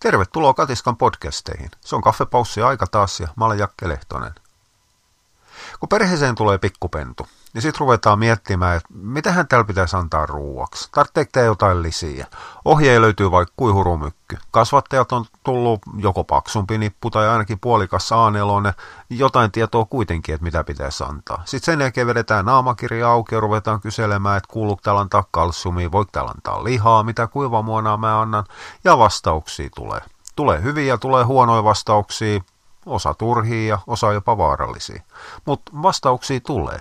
Tervetuloa Katiskan podcasteihin. Se on kaffepaussi aika taas ja mä olen Jakke Lehtonen. Kun perheeseen tulee pikkupentu, niin sitten ruvetaan miettimään, että mitähän täällä pitäisi antaa ruuaksi. Tarvitseeko tämä jotain lisiä? Ohje löytyy vaikka kuihurumykky. Kasvattajat on tullut joko paksumpi nippu tai ainakin puolikas a jotain tietoa kuitenkin, että mitä pitäisi antaa. Sitten sen jälkeen vedetään naamakirja auki ja ruvetaan kyselemään, että kuuluuko täällä antaa kalsiumia, voiko täällä antaa lihaa, mitä kuivamuonaa mä annan, ja vastauksia tulee. Tulee hyviä, tulee huonoja vastauksia, osa turhia ja osa jopa vaarallisia. Mutta vastauksia tulee.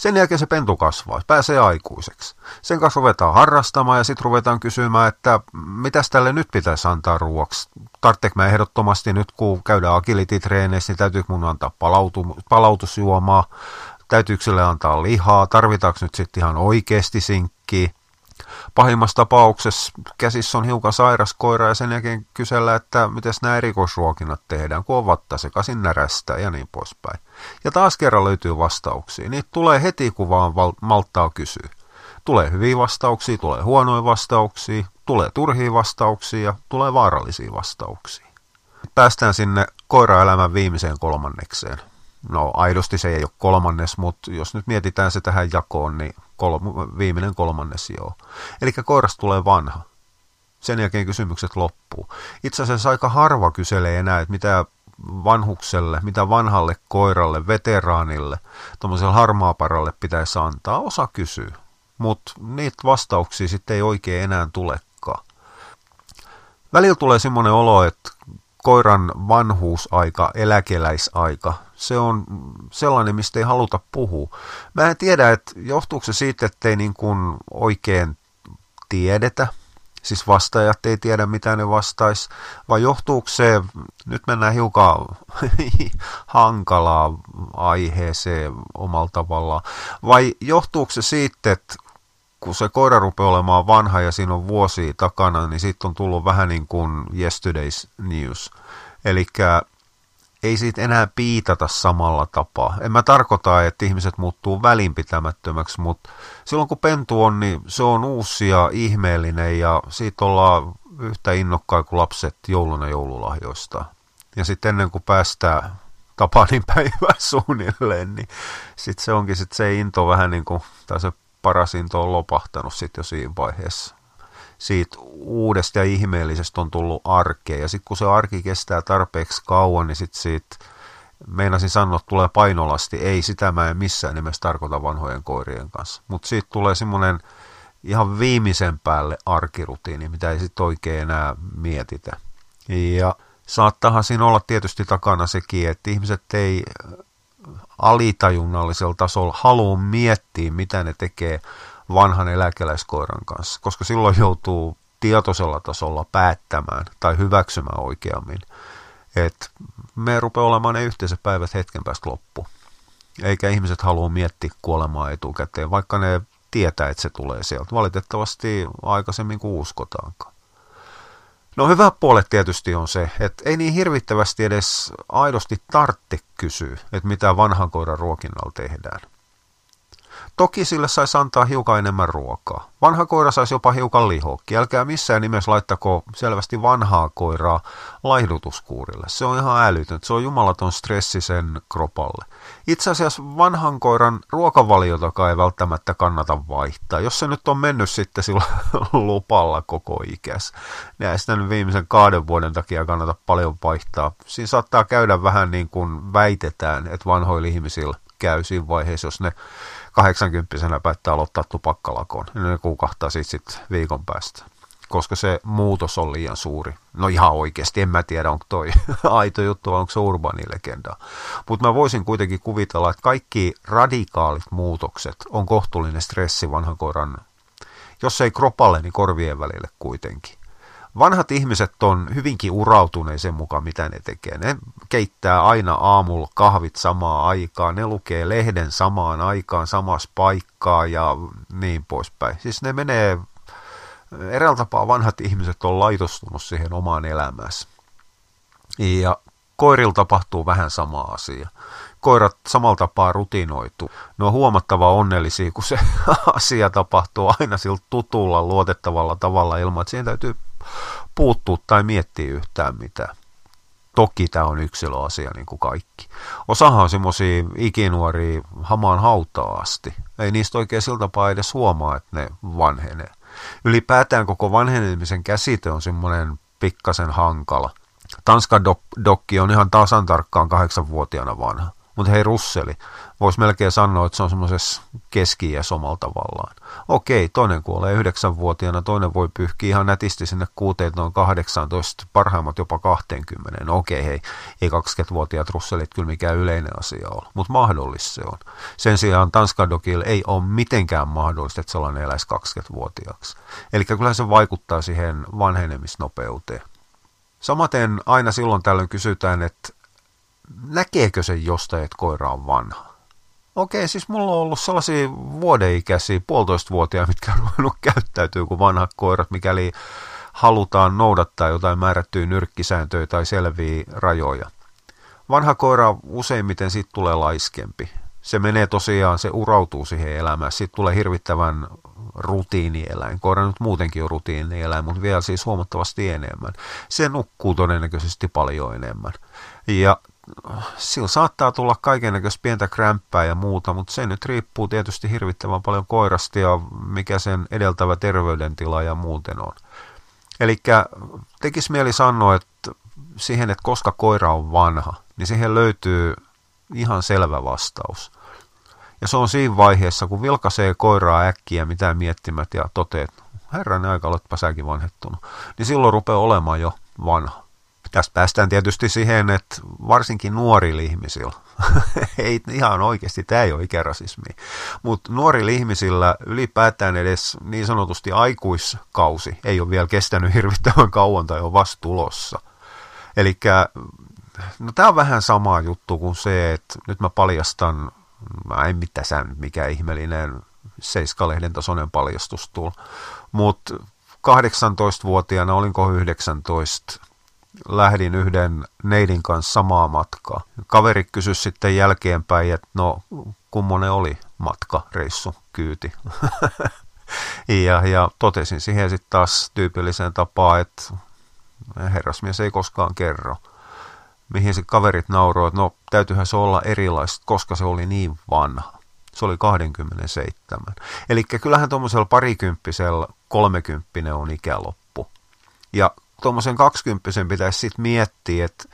Sen jälkeen se pentu kasvaa, pääsee aikuiseksi. Sen kanssa ruvetaan harrastamaan ja sitten ruvetaan kysymään, että mitäs tälle nyt pitäisi antaa ruoaksi. Tarvitseeko mä ehdottomasti nyt, kun käydään agility-treeneissä, niin täytyykö mun antaa palautu, palautusjuomaa, täytyykö sille antaa lihaa, tarvitaanko nyt sitten ihan oikeasti sinkkiä pahimmassa tapauksessa käsissä on hiukan sairas koira ja sen jälkeen kysellä, että miten nämä erikoisruokinnat tehdään, kun on vatta sekaisin närästä ja niin poispäin. Ja taas kerran löytyy vastauksia. Niitä tulee heti, kun vaan val- malttaa kysyä. Tulee hyviä vastauksia, tulee huonoja vastauksia, tulee turhia vastauksia ja tulee vaarallisia vastauksia. Päästään sinne koiraelämän viimeiseen kolmannekseen. No aidosti se ei ole kolmannes, mutta jos nyt mietitään se tähän jakoon, niin kolm, viimeinen kolmannes joo. Eli koirasta tulee vanha. Sen jälkeen kysymykset loppuu. Itse asiassa aika harva kyselee enää, että mitä vanhukselle, mitä vanhalle koiralle, veteraanille, tuommoiselle harmaaparalle pitäisi antaa. Osa kysyy, mutta niitä vastauksia sitten ei oikein enää tulekaan. Välillä tulee semmoinen olo, että koiran vanhuusaika, eläkeläisaika, se on sellainen, mistä ei haluta puhua. Mä en tiedä, että johtuuko se siitä, että ei niin kuin oikein tiedetä, siis vastaajat ei tiedä, mitä ne vastaisi, vai johtuuko se, nyt mennään hiukan hankalaa aiheeseen omalla tavallaan, vai johtuuko se siitä, että kun se koira rupeaa olemaan vanha ja siinä on vuosi takana, niin sitten on tullut vähän niin kuin yesterday's news. Eli ei siitä enää piitata samalla tapaa. En mä tarkoita, että ihmiset muuttuu välinpitämättömäksi, mutta silloin kun pentu on, niin se on uusi ja ihmeellinen ja siitä ollaan yhtä innokkaita kuin lapset jouluna joululahjoista. Ja sitten ennen kuin päästään Tapanin päivää suunnilleen, niin sitten se onkin sit se into vähän niin kuin, tai se paras into on lopahtanut sitten jo siinä vaiheessa siitä uudesta ja ihmeellisestä on tullut arkea. Ja sitten kun se arki kestää tarpeeksi kauan, niin sitten siitä, meinasin sanoa, että tulee painolasti. Ei, sitä mä en missään nimessä tarkoita vanhojen koirien kanssa. Mutta siitä tulee semmoinen ihan viimeisen päälle arkirutiini, mitä ei sitten oikein enää mietitä. Ja saattahan siinä olla tietysti takana sekin, että ihmiset ei alitajunnallisella tasolla halua miettiä, mitä ne tekee vanhan eläkeläiskoiran kanssa, koska silloin joutuu tietoisella tasolla päättämään tai hyväksymään oikeammin, että me rupeaa olemaan ne yhteiset päivät hetken päästä loppu. Eikä ihmiset halua miettiä kuolemaa etukäteen, vaikka ne tietää, että se tulee sieltä. Valitettavasti aikaisemmin kuin uskotaankaan. No hyvä puolet tietysti on se, että ei niin hirvittävästi edes aidosti tartte kysyä, että mitä vanhan koiran ruokinnalla tehdään. Toki sille saisi antaa hiukan enemmän ruokaa. Vanha koira saisi jopa hiukan lihoa. Älkää missään nimessä laittako selvästi vanhaa koiraa laihdutuskuurille. Se on ihan älytön. Se on jumalaton stressi sen kropalle. Itse asiassa vanhan koiran ruokavaliotakaan ei välttämättä kannata vaihtaa. Jos se nyt on mennyt sitten sillä lupalla koko ikäs, niin ei sitä nyt viimeisen kahden vuoden takia kannata paljon vaihtaa. Siinä saattaa käydä vähän niin kuin väitetään, että vanhoilla ihmisillä käy siinä vaiheessa, jos ne 80 päättää aloittaa tupakkalakon, niin ne kuukahtaa sitten viikon päästä koska se muutos on liian suuri. No ihan oikeasti, en mä tiedä, onko toi aito juttu vai onko se urbaani legenda. Mutta mä voisin kuitenkin kuvitella, että kaikki radikaalit muutokset on kohtuullinen stressi vanhan koiran, jos ei kropalle, niin korvien välille kuitenkin. Vanhat ihmiset on hyvinkin urautuneet sen mukaan, mitä ne tekee. Ne keittää aina aamulla kahvit samaan aikaan, ne lukee lehden samaan aikaan, samassa paikkaa ja niin poispäin. Siis ne menee, eräällä tapaa vanhat ihmiset on laitostunut siihen omaan elämäänsä. Ja koirilla tapahtuu vähän sama asia. Koirat samalla tapaa rutinoitu. Ne on huomattava onnellisia, kun se asia tapahtuu aina sillä tutulla, luotettavalla tavalla ilman, että siihen täytyy puuttua tai miettiä yhtään mitään. Toki tämä on yksilöasia niin kuin kaikki. Osahan on semmoisia ikinuoria hamaan hautaa asti. Ei niistä oikein siltä tapaa edes huomaa, että ne vanhenee. Ylipäätään koko vanhenemisen käsite on semmoinen pikkasen hankala. Tanska dokki on ihan tasan tarkkaan kahdeksanvuotiaana vanha. Mutta hei Russeli, voisi melkein sanoa, että se on semmoisessa keski omalla tavallaan. Okei, toinen kuolee yhdeksänvuotiaana, toinen voi pyyhkiä ihan nätisti sinne kuuteen noin 18, parhaimmat jopa 20. No okei, hei, ei 20-vuotiaat Russelit kyllä mikään yleinen asia ole, mutta mahdollista se on. Sen sijaan Tanskadokilla ei ole mitenkään mahdollista, että sellainen eläisi 20-vuotiaaksi. Eli kyllä se vaikuttaa siihen vanhenemisnopeuteen. Samaten aina silloin tällöin kysytään, että näkeekö se jostain, että koira on vanha? Okei, siis mulla on ollut sellaisia vuodeikäisiä, puolitoistavuotia, mitkä on ruvennut käyttäytyy kuin vanhat koirat, mikäli halutaan noudattaa jotain määrättyä nyrkkisääntöjä tai selviä rajoja. Vanha koira useimmiten siitä tulee laiskempi. Se menee tosiaan, se urautuu siihen elämään. Siitä tulee hirvittävän rutiinieläin. Koira nyt muutenkin on rutiinieläin, mutta vielä siis huomattavasti enemmän. Se nukkuu todennäköisesti paljon enemmän. Ja sillä saattaa tulla kaikennäköistä pientä krämppää ja muuta, mutta se nyt riippuu tietysti hirvittävän paljon koirasta ja mikä sen edeltävä terveydentila ja muuten on. Eli tekisi mieli sanoa, että siihen, että koska koira on vanha, niin siihen löytyy ihan selvä vastaus. Ja se on siinä vaiheessa, kun vilkaisee koiraa äkkiä mitään miettimät ja toteet, herran aika, oletpa säkin vanhettunut, niin silloin rupeaa olemaan jo vanha. Tästä päästään tietysti siihen, että varsinkin nuorilla ihmisillä, ei ihan oikeasti, tämä ei ole ikärasismi, mutta nuorilla ihmisillä ylipäätään edes niin sanotusti aikuiskausi ei ole vielä kestänyt hirvittävän kauan tai on vasta tulossa. Eli no tämä on vähän sama juttu kuin se, että nyt mä paljastan, mä en mitään sä mikä ihmeellinen Seiskalehden tasoinen paljastus tulla, mutta 18-vuotiaana, olinko 19, lähdin yhden neidin kanssa samaa matkaa. Kaveri kysyi sitten jälkeenpäin, että no kummonen oli matka, reissu, kyyti. ja, ja totesin siihen sitten taas tyypilliseen tapaan, että herrasmies ei koskaan kerro. Mihin se kaverit nauroi, että no täytyyhän se olla erilaista, koska se oli niin vanha. Se oli 27. Eli kyllähän tuommoisella parikymppisellä kolmekymppinen on ikäloppu. Ja tuommoisen kaksikymppisen pitäisi sitten miettiä, että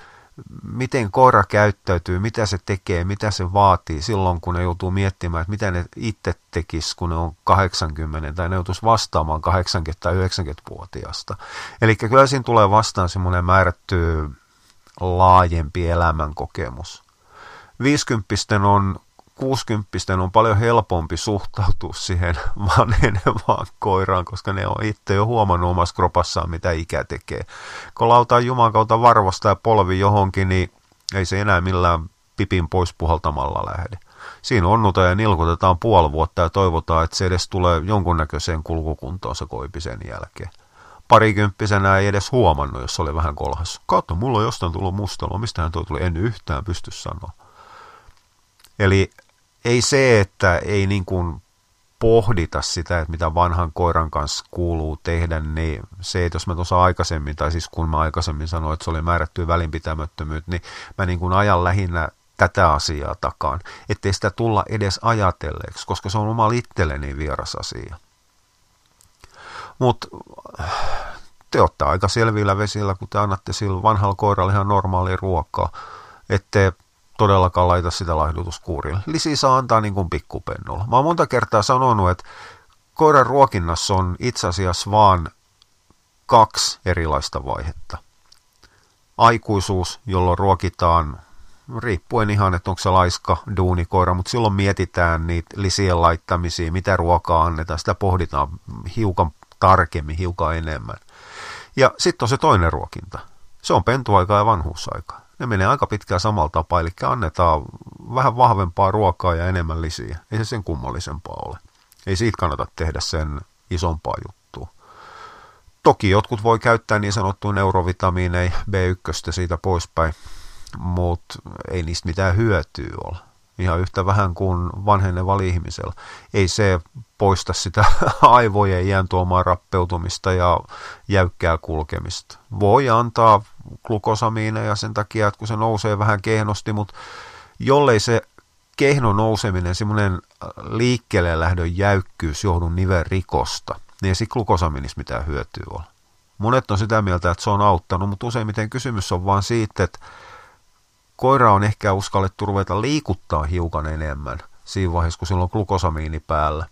miten koira käyttäytyy, mitä se tekee, mitä se vaatii silloin, kun ne joutuu miettimään, että mitä ne itse tekisi, kun ne on 80 tai ne joutuisi vastaamaan 80 tai 90-vuotiaasta. Eli kyllä siinä tulee vastaan semmoinen määrätty laajempi elämänkokemus. 50 on 60 on paljon helpompi suhtautua siihen vanhenevaan koiraan, koska ne on itse jo huomannut omassa kropassaan, mitä ikä tekee. Kun lautaan Juman kautta varvasta ja polvi johonkin, niin ei se enää millään pipin pois puhaltamalla lähde. Siinä onnuta ja nilkutetaan puoli vuotta ja toivotaan, että se edes tulee jonkunnäköiseen kulkukuntoon se koipi sen jälkeen. Parikymppisenä ei edes huomannut, jos oli vähän kolhassa. Katso, mulla on jostain tullut mustelua, mistähän toi tuli, en yhtään pysty sanoa. Eli ei se, että ei niin kuin pohdita sitä, että mitä vanhan koiran kanssa kuuluu tehdä, niin se, että jos mä tuossa aikaisemmin, tai siis kun mä aikaisemmin sanoin, että se oli määrättyä välinpitämättömyyttä, niin mä niin kuin ajan lähinnä tätä asiaa takaan, ettei sitä tulla edes ajatelleeksi, koska se on oma itselleni vieras asia. Mutta te ottaa aika selvillä vesillä, kun te annatte sillä vanhalla koiralle ihan normaalia ruokaa, ettei todellakaan laita sitä laihdutuskuurille. Lisi saa antaa niin kuin pikkupennulla. Mä oon monta kertaa sanonut, että koiran ruokinnassa on itse asiassa vaan kaksi erilaista vaihetta. Aikuisuus, jolloin ruokitaan, riippuen ihan, että onko se laiska, duunikoira, mutta silloin mietitään niitä lisien laittamisia, mitä ruokaa annetaan, sitä pohditaan hiukan tarkemmin, hiukan enemmän. Ja sitten on se toinen ruokinta. Se on pentuaika ja vanhuusaika ne menee aika pitkään samalla tapaa, eli annetaan vähän vahvempaa ruokaa ja enemmän lisiä. Ei se sen kummallisempaa ole. Ei siitä kannata tehdä sen isompaa juttua. Toki jotkut voi käyttää niin sanottuja neurovitamiineja, B1 siitä poispäin, mutta ei niistä mitään hyötyä ole. Ihan yhtä vähän kuin vanhenevalla ihmisellä. Ei se poista sitä aivojen iän tuomaa rappeutumista ja jäykkää kulkemista. Voi antaa glukosamiineja sen takia, että kun se nousee vähän kehnosti, mutta jollei se kehno nouseminen, semmoinen liikkeelle lähdön jäykkyys johdu rikosta, niin ei se glukosamiinissa mitään hyötyä ole. Monet on sitä mieltä, että se on auttanut, mutta useimmiten kysymys on vaan siitä, että koira on ehkä uskallettu ruveta liikuttaa hiukan enemmän siinä vaiheessa, kun sillä on glukosamiini päällä.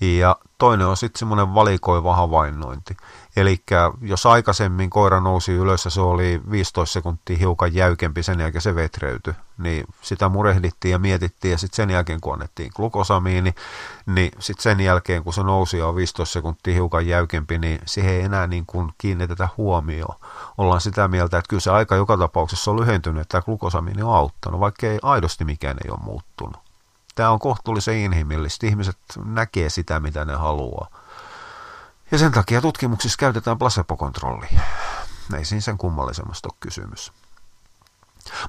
Ja toinen on sitten semmoinen valikoiva havainnointi. Eli jos aikaisemmin koira nousi ylös ja se oli 15 sekuntia hiukan jäykempi, sen jälkeen se vetreytyi, niin sitä murehdittiin ja mietittiin ja sitten sen jälkeen kun annettiin glukosamiini, niin sitten sen jälkeen kun se nousi ja on 15 sekuntia hiukan jäykempi, niin siihen ei enää niin kuin kiinnitetä huomioon. Ollaan sitä mieltä, että kyllä se aika joka tapauksessa on lyhentynyt, että tämä glukosamiini on auttanut, vaikka ei aidosti mikään ei ole muuttunut. Tämä on kohtuullisen inhimillistä. Ihmiset näkee sitä, mitä ne haluaa. Ja sen takia tutkimuksissa käytetään placebo-kontrollia. Ei siinä sen kummallisemmasta ole kysymys.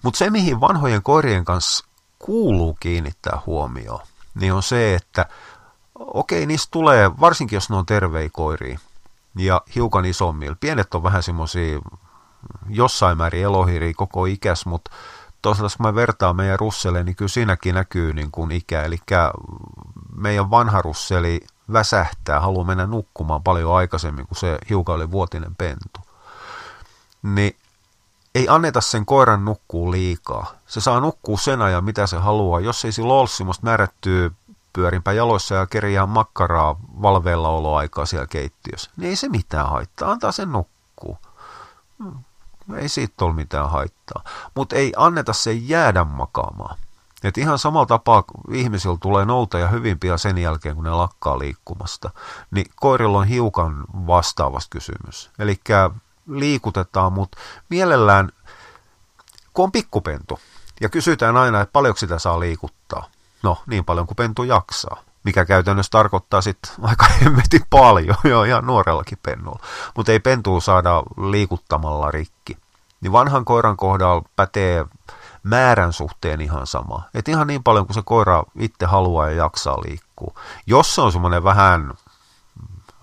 Mutta se, mihin vanhojen koirien kanssa kuuluu kiinnittää huomioon, niin on se, että okei, niistä tulee, varsinkin jos ne on tervei koiria ja hiukan isommilla. Pienet on vähän semmoisia jossain määrin elohiiriä koko ikäs, mutta toisaalta kun mä vertaan meidän russelle, niin kyllä siinäkin näkyy niin kuin ikä. Eli meidän vanha russeli väsähtää, haluaa mennä nukkumaan paljon aikaisemmin kuin se hiukan oli vuotinen pentu. Niin ei anneta sen koiran nukkuu liikaa. Se saa nukkua sen ajan, mitä se haluaa. Jos ei sillä ole semmoista määrättyä pyörimpää jaloissa ja kerjää makkaraa valveilla oloaikaa siellä keittiössä, niin ei se mitään haittaa. Antaa sen nukkuu. Ei siitä ole mitään haittaa. Mutta ei anneta se jäädä makaamaan. Et ihan samalla tapaa ihmisillä tulee noutaja hyvin pian sen jälkeen, kun ne lakkaa liikkumasta, niin koirilla on hiukan vastaavasta kysymys. Eli liikutetaan, mutta mielellään, kun on pikkupentu, ja kysytään aina, että paljonko sitä saa liikuttaa. No, niin paljon kuin pentu jaksaa, mikä käytännössä tarkoittaa sitten aika hemmetin paljon, jo ihan nuorellakin pennulla. Mutta ei pentua saada liikuttamalla rikki. Niin vanhan koiran kohdalla pätee määrän suhteen ihan sama. Et ihan niin paljon kuin se koira itse haluaa ja jaksaa liikkua. Jos se on semmoinen vähän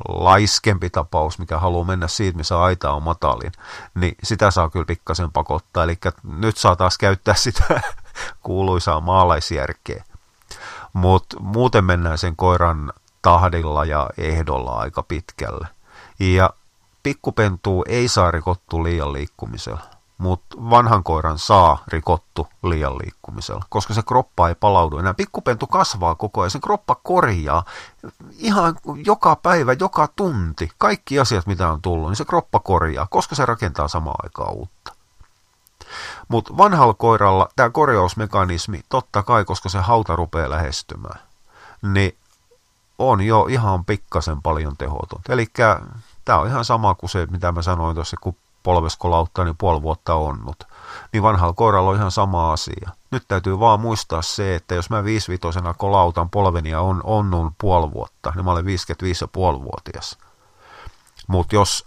laiskempi tapaus, mikä haluaa mennä siitä, missä aita on matalin, niin sitä saa kyllä pikkasen pakottaa. Eli nyt saa taas käyttää sitä kuuluisaa maalaisjärkeä. Mutta muuten mennään sen koiran tahdilla ja ehdolla aika pitkälle. Ja pikkupentuu ei saa rikottu liian liikkumisella mutta vanhan koiran saa rikottu liian liikkumisella, koska se kroppa ei palaudu enää. Pikkupentu kasvaa koko ajan, sen kroppa korjaa ihan joka päivä, joka tunti. Kaikki asiat, mitä on tullut, niin se kroppa korjaa, koska se rakentaa samaan aikaan uutta. Mutta vanhalla koiralla tämä korjausmekanismi, totta kai, koska se hauta rupeaa lähestymään, niin on jo ihan pikkasen paljon tehoton. Eli tämä on ihan sama kuin se, mitä mä sanoin tuossa, kun polveskolautta niin puoli vuotta onnut. Niin vanhalla koiralla on ihan sama asia. Nyt täytyy vaan muistaa se, että jos mä viisivitosena kolautan polveni ja on onnun puoli vuotta, niin mä olen 55,5-vuotias. Mutta jos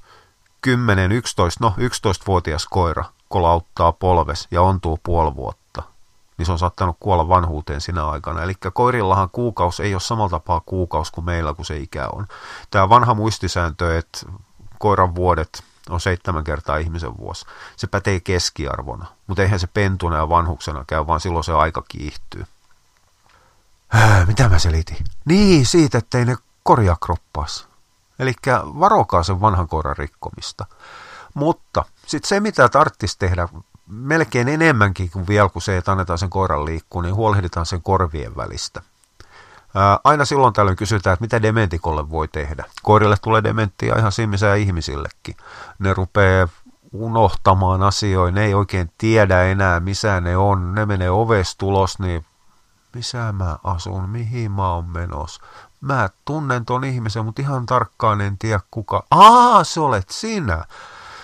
10, 11, no 11-vuotias koira kolauttaa polves ja ontuu puoli vuotta, niin se on saattanut kuolla vanhuuteen sinä aikana. Eli koirillahan kuukaus ei ole samalla tapaa kuukaus kuin meillä, kun se ikä on. Tämä vanha muistisääntö, että koiran vuodet on seitsemän kertaa ihmisen vuosi. Se pätee keskiarvona, mutta eihän se pentuna ja vanhuksena käy, vaan silloin se aika kiihtyy. Äh, mitä mä selitin? Niin, siitä, ettei ne korjaa kroppaas. Eli varokaa sen vanhan koiran rikkomista. Mutta sitten se, mitä tarvitsisi tehdä melkein enemmänkin kuin vielä kuin se, että annetaan sen koiran liikkua, niin huolehditaan sen korvien välistä. Aina silloin tällöin kysytään, että mitä dementikolle voi tehdä. Koirille tulee dementtiä ihan simmisää ihmisillekin. Ne rupeaa unohtamaan asioita, ne ei oikein tiedä enää, missä ne on. Ne menee ovesta tulos, niin missä mä asun, mihin mä oon menossa. Mä tunnen ton ihmisen, mutta ihan tarkkaan en tiedä kuka. Aa, se olet sinä.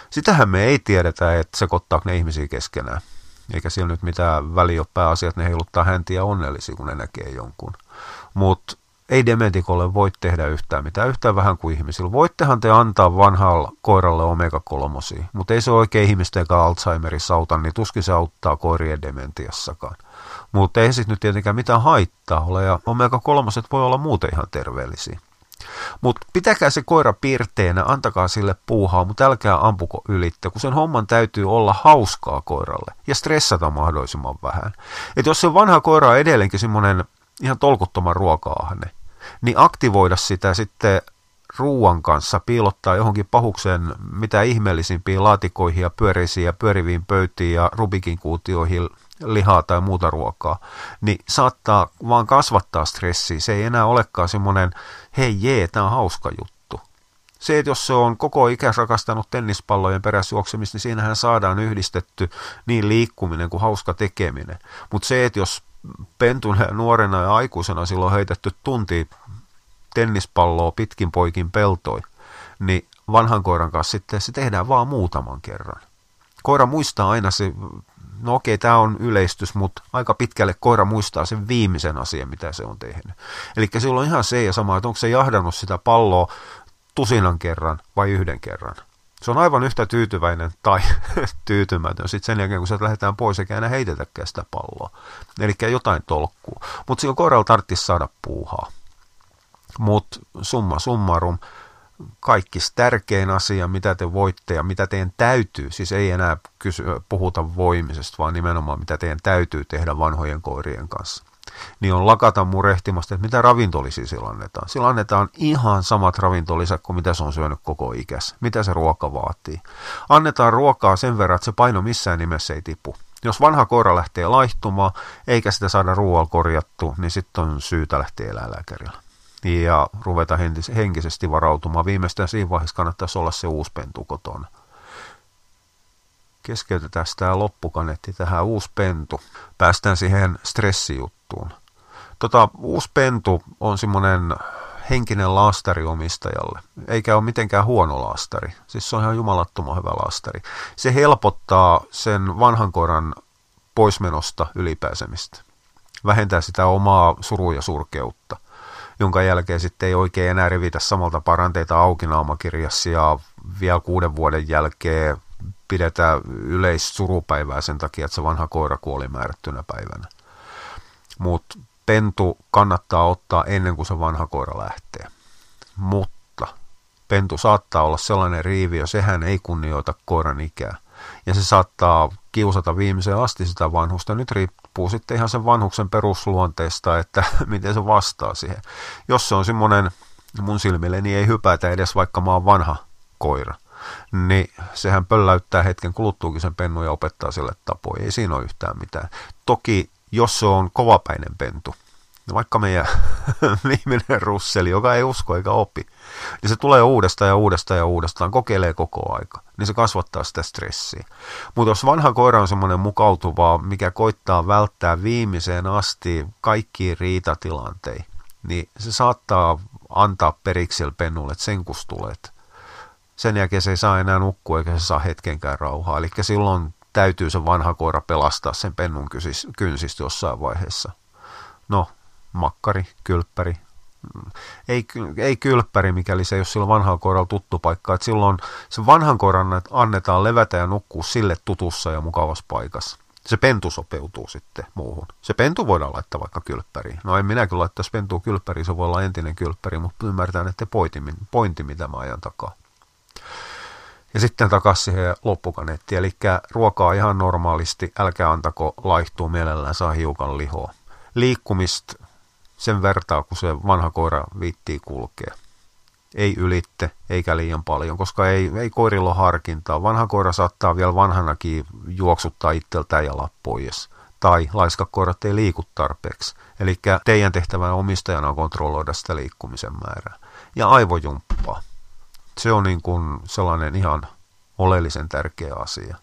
Sitähän me ei tiedetä, että sekoittaako ne ihmisiä keskenään. Eikä siellä nyt mitään väliä ole pääasiat, ne heiluttaa häntiä onnellisia, kun ne näkee jonkun mutta ei dementikolle voi tehdä yhtään mitään, yhtään vähän kuin ihmisillä. Voittehan te antaa vanhalle koiralle omega-kolmosia, mutta ei se oikein ihmisten Alzheimerissa auta, niin tuskin se auttaa koirien dementiassakaan. Mutta ei sitten nyt tietenkään mitään haittaa ole, ja omega-kolmoset voi olla muuten ihan terveellisiä. Mutta pitäkää se koira piirteenä, antakaa sille puuhaa, mutta älkää ampuko ylittä, kun sen homman täytyy olla hauskaa koiralle ja stressata mahdollisimman vähän. Et jos se vanha koira on edelleenkin semmoinen ihan tolkuttoman ruoka-ahne, niin aktivoida sitä sitten ruuan kanssa, piilottaa johonkin pahukseen mitä ihmeellisimpiin laatikoihin ja pyöreisiin ja pyöriviin pöytiin ja Rubikin kuutioihin lihaa tai muuta ruokaa, niin saattaa vaan kasvattaa stressiä. Se ei enää olekaan semmoinen, hei jee, tämä on hauska juttu. Se, että jos se on koko ikänsä rakastanut tennispallojen perässä juoksemista, niin siinähän saadaan yhdistetty niin liikkuminen kuin hauska tekeminen. Mutta se, että jos pentuna ja nuorena ja aikuisena silloin heitetty tunti tennispalloa pitkin poikin peltoi, niin vanhan koiran kanssa sitten se tehdään vaan muutaman kerran. Koira muistaa aina se no okei, tämä on yleistys, mutta aika pitkälle koira muistaa sen viimeisen asian, mitä se on tehnyt. Eli silloin ihan se ja sama, että onko se jahdannut sitä palloa tusinan kerran vai yhden kerran. Se on aivan yhtä tyytyväinen tai tyytymätön sitten sen jälkeen, kun se lähdetään pois eikä enää heitetäkään sitä palloa. Eli jotain tolkkuu. Mutta silloin koiralla tarvitsisi saada puuhaa. Mutta summa summarum, kaikista tärkein asia, mitä te voitte ja mitä teidän täytyy, siis ei enää kysy, puhuta voimisesta, vaan nimenomaan mitä teidän täytyy tehdä vanhojen koirien kanssa, niin on lakata murehtimasta, että mitä ravintolisia sillä annetaan. Sillä annetaan ihan samat ravintolisät kuin mitä se on syönyt koko ikässä, mitä se ruoka vaatii. Annetaan ruokaa sen verran, että se paino missään nimessä ei tipu. Jos vanha koira lähtee laihtumaan, eikä sitä saada ruoalla korjattu, niin sitten on syytä lähteä eläinlääkärillä ja ruveta henkisesti varautumaan. Viimeistään siinä vaiheessa kannattaisi olla se uusi pentu kotona. Keskeytetään tämä loppukanetti tähän uusi pentu. Päästään siihen stressijuttuun. Tota, uusi pentu on semmoinen henkinen laastari omistajalle, eikä ole mitenkään huono laastari. Siis se on ihan jumalattoman hyvä laastari. Se helpottaa sen vanhan koiran poismenosta ylipääsemistä. Vähentää sitä omaa suru- ja surkeutta jonka jälkeen sitten ei oikein enää revitä samalta paranteita auki naamakirjassa ja vielä kuuden vuoden jälkeen pidetään yleissurupäivää sen takia, että se vanha koira kuoli määrättynä päivänä. Mutta pentu kannattaa ottaa ennen kuin se vanha koira lähtee. Mutta pentu saattaa olla sellainen riivi, sehän ei kunnioita koiran ikää. Ja se saattaa kiusata viimeiseen asti sitä vanhusta. Nyt riippuu sitten ihan sen vanhuksen perusluonteesta, että miten se vastaa siihen. Jos se on semmoinen, mun silmilleni ei hypätä edes vaikka mä oon vanha koira, niin sehän pölläyttää hetken kuluttuukin sen pennu ja opettaa sille tapoja. Ei siinä ole yhtään mitään. Toki jos se on kovapäinen pentu, No vaikka meidän viimeinen russeli, joka ei usko eikä opi, niin se tulee uudestaan ja uudestaan ja uudestaan, kokeilee koko aika, niin se kasvattaa sitä stressiä. Mutta jos vanha koira on semmoinen mukautuva, mikä koittaa välttää viimeiseen asti kaikkiin riitatilanteisiin, niin se saattaa antaa periksi pennulle, että sen kustulet. Sen jälkeen se ei saa enää nukkua eikä se saa hetkenkään rauhaa. Eli silloin täytyy se vanha koira pelastaa sen pennun kynsistä jossain vaiheessa. No, makkari, kylppäri. Ei, ei kylppäri, mikäli se ei ole silloin vanhan koiralla tuttu paikka. Että silloin se vanhan koiran annetaan levätä ja nukkua sille tutussa ja mukavassa paikassa. Se pentu sopeutuu sitten muuhun. Se pentu voidaan laittaa vaikka kylppäriin. No en minä kyllä laittaisi pentua kylppäriin, se voi olla entinen kylppäri, mutta ymmärtää, että pointti, pointti mitä mä ajan takaa. Ja sitten takaisin siihen loppukanettiin, eli ruokaa ihan normaalisti, älkää antako laihtua mielellään, saa hiukan lihoa. Liikkumista sen vertaa, kun se vanha koira viittii kulkea. Ei ylitte, eikä liian paljon, koska ei, ei koirilla ole harkintaa. Vanha koira saattaa vielä vanhanakin juoksuttaa itseltään jalat pois. Tai laiskakoirat ei liiku tarpeeksi. Eli teidän tehtävänä omistajana on kontrolloida sitä liikkumisen määrää. Ja aivojumppaa. Se on niin kuin sellainen ihan oleellisen tärkeä asia.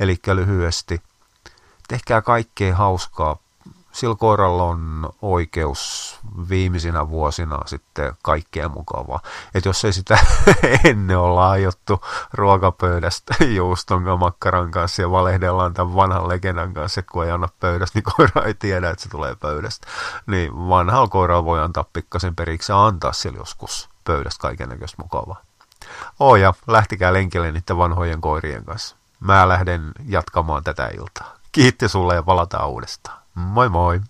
Eli lyhyesti, tehkää kaikkea hauskaa sillä koiralla on oikeus viimeisinä vuosina sitten kaikkea mukavaa. Että jos ei sitä ennen olla aiottu ruokapöydästä juuston makkaran kanssa ja valehdellaan tämän vanhan legendan kanssa, että kun ei anna pöydästä, niin koira ei tiedä, että se tulee pöydästä. Niin vanhalla koiralla voi antaa pikkasen periksi ja antaa sille joskus pöydästä kaiken mukavaa. Oh ja lähtikää lenkille niiden vanhojen koirien kanssa. Mä lähden jatkamaan tätä iltaa. Kiitti sulle ja palataan uudestaan. Moi moi!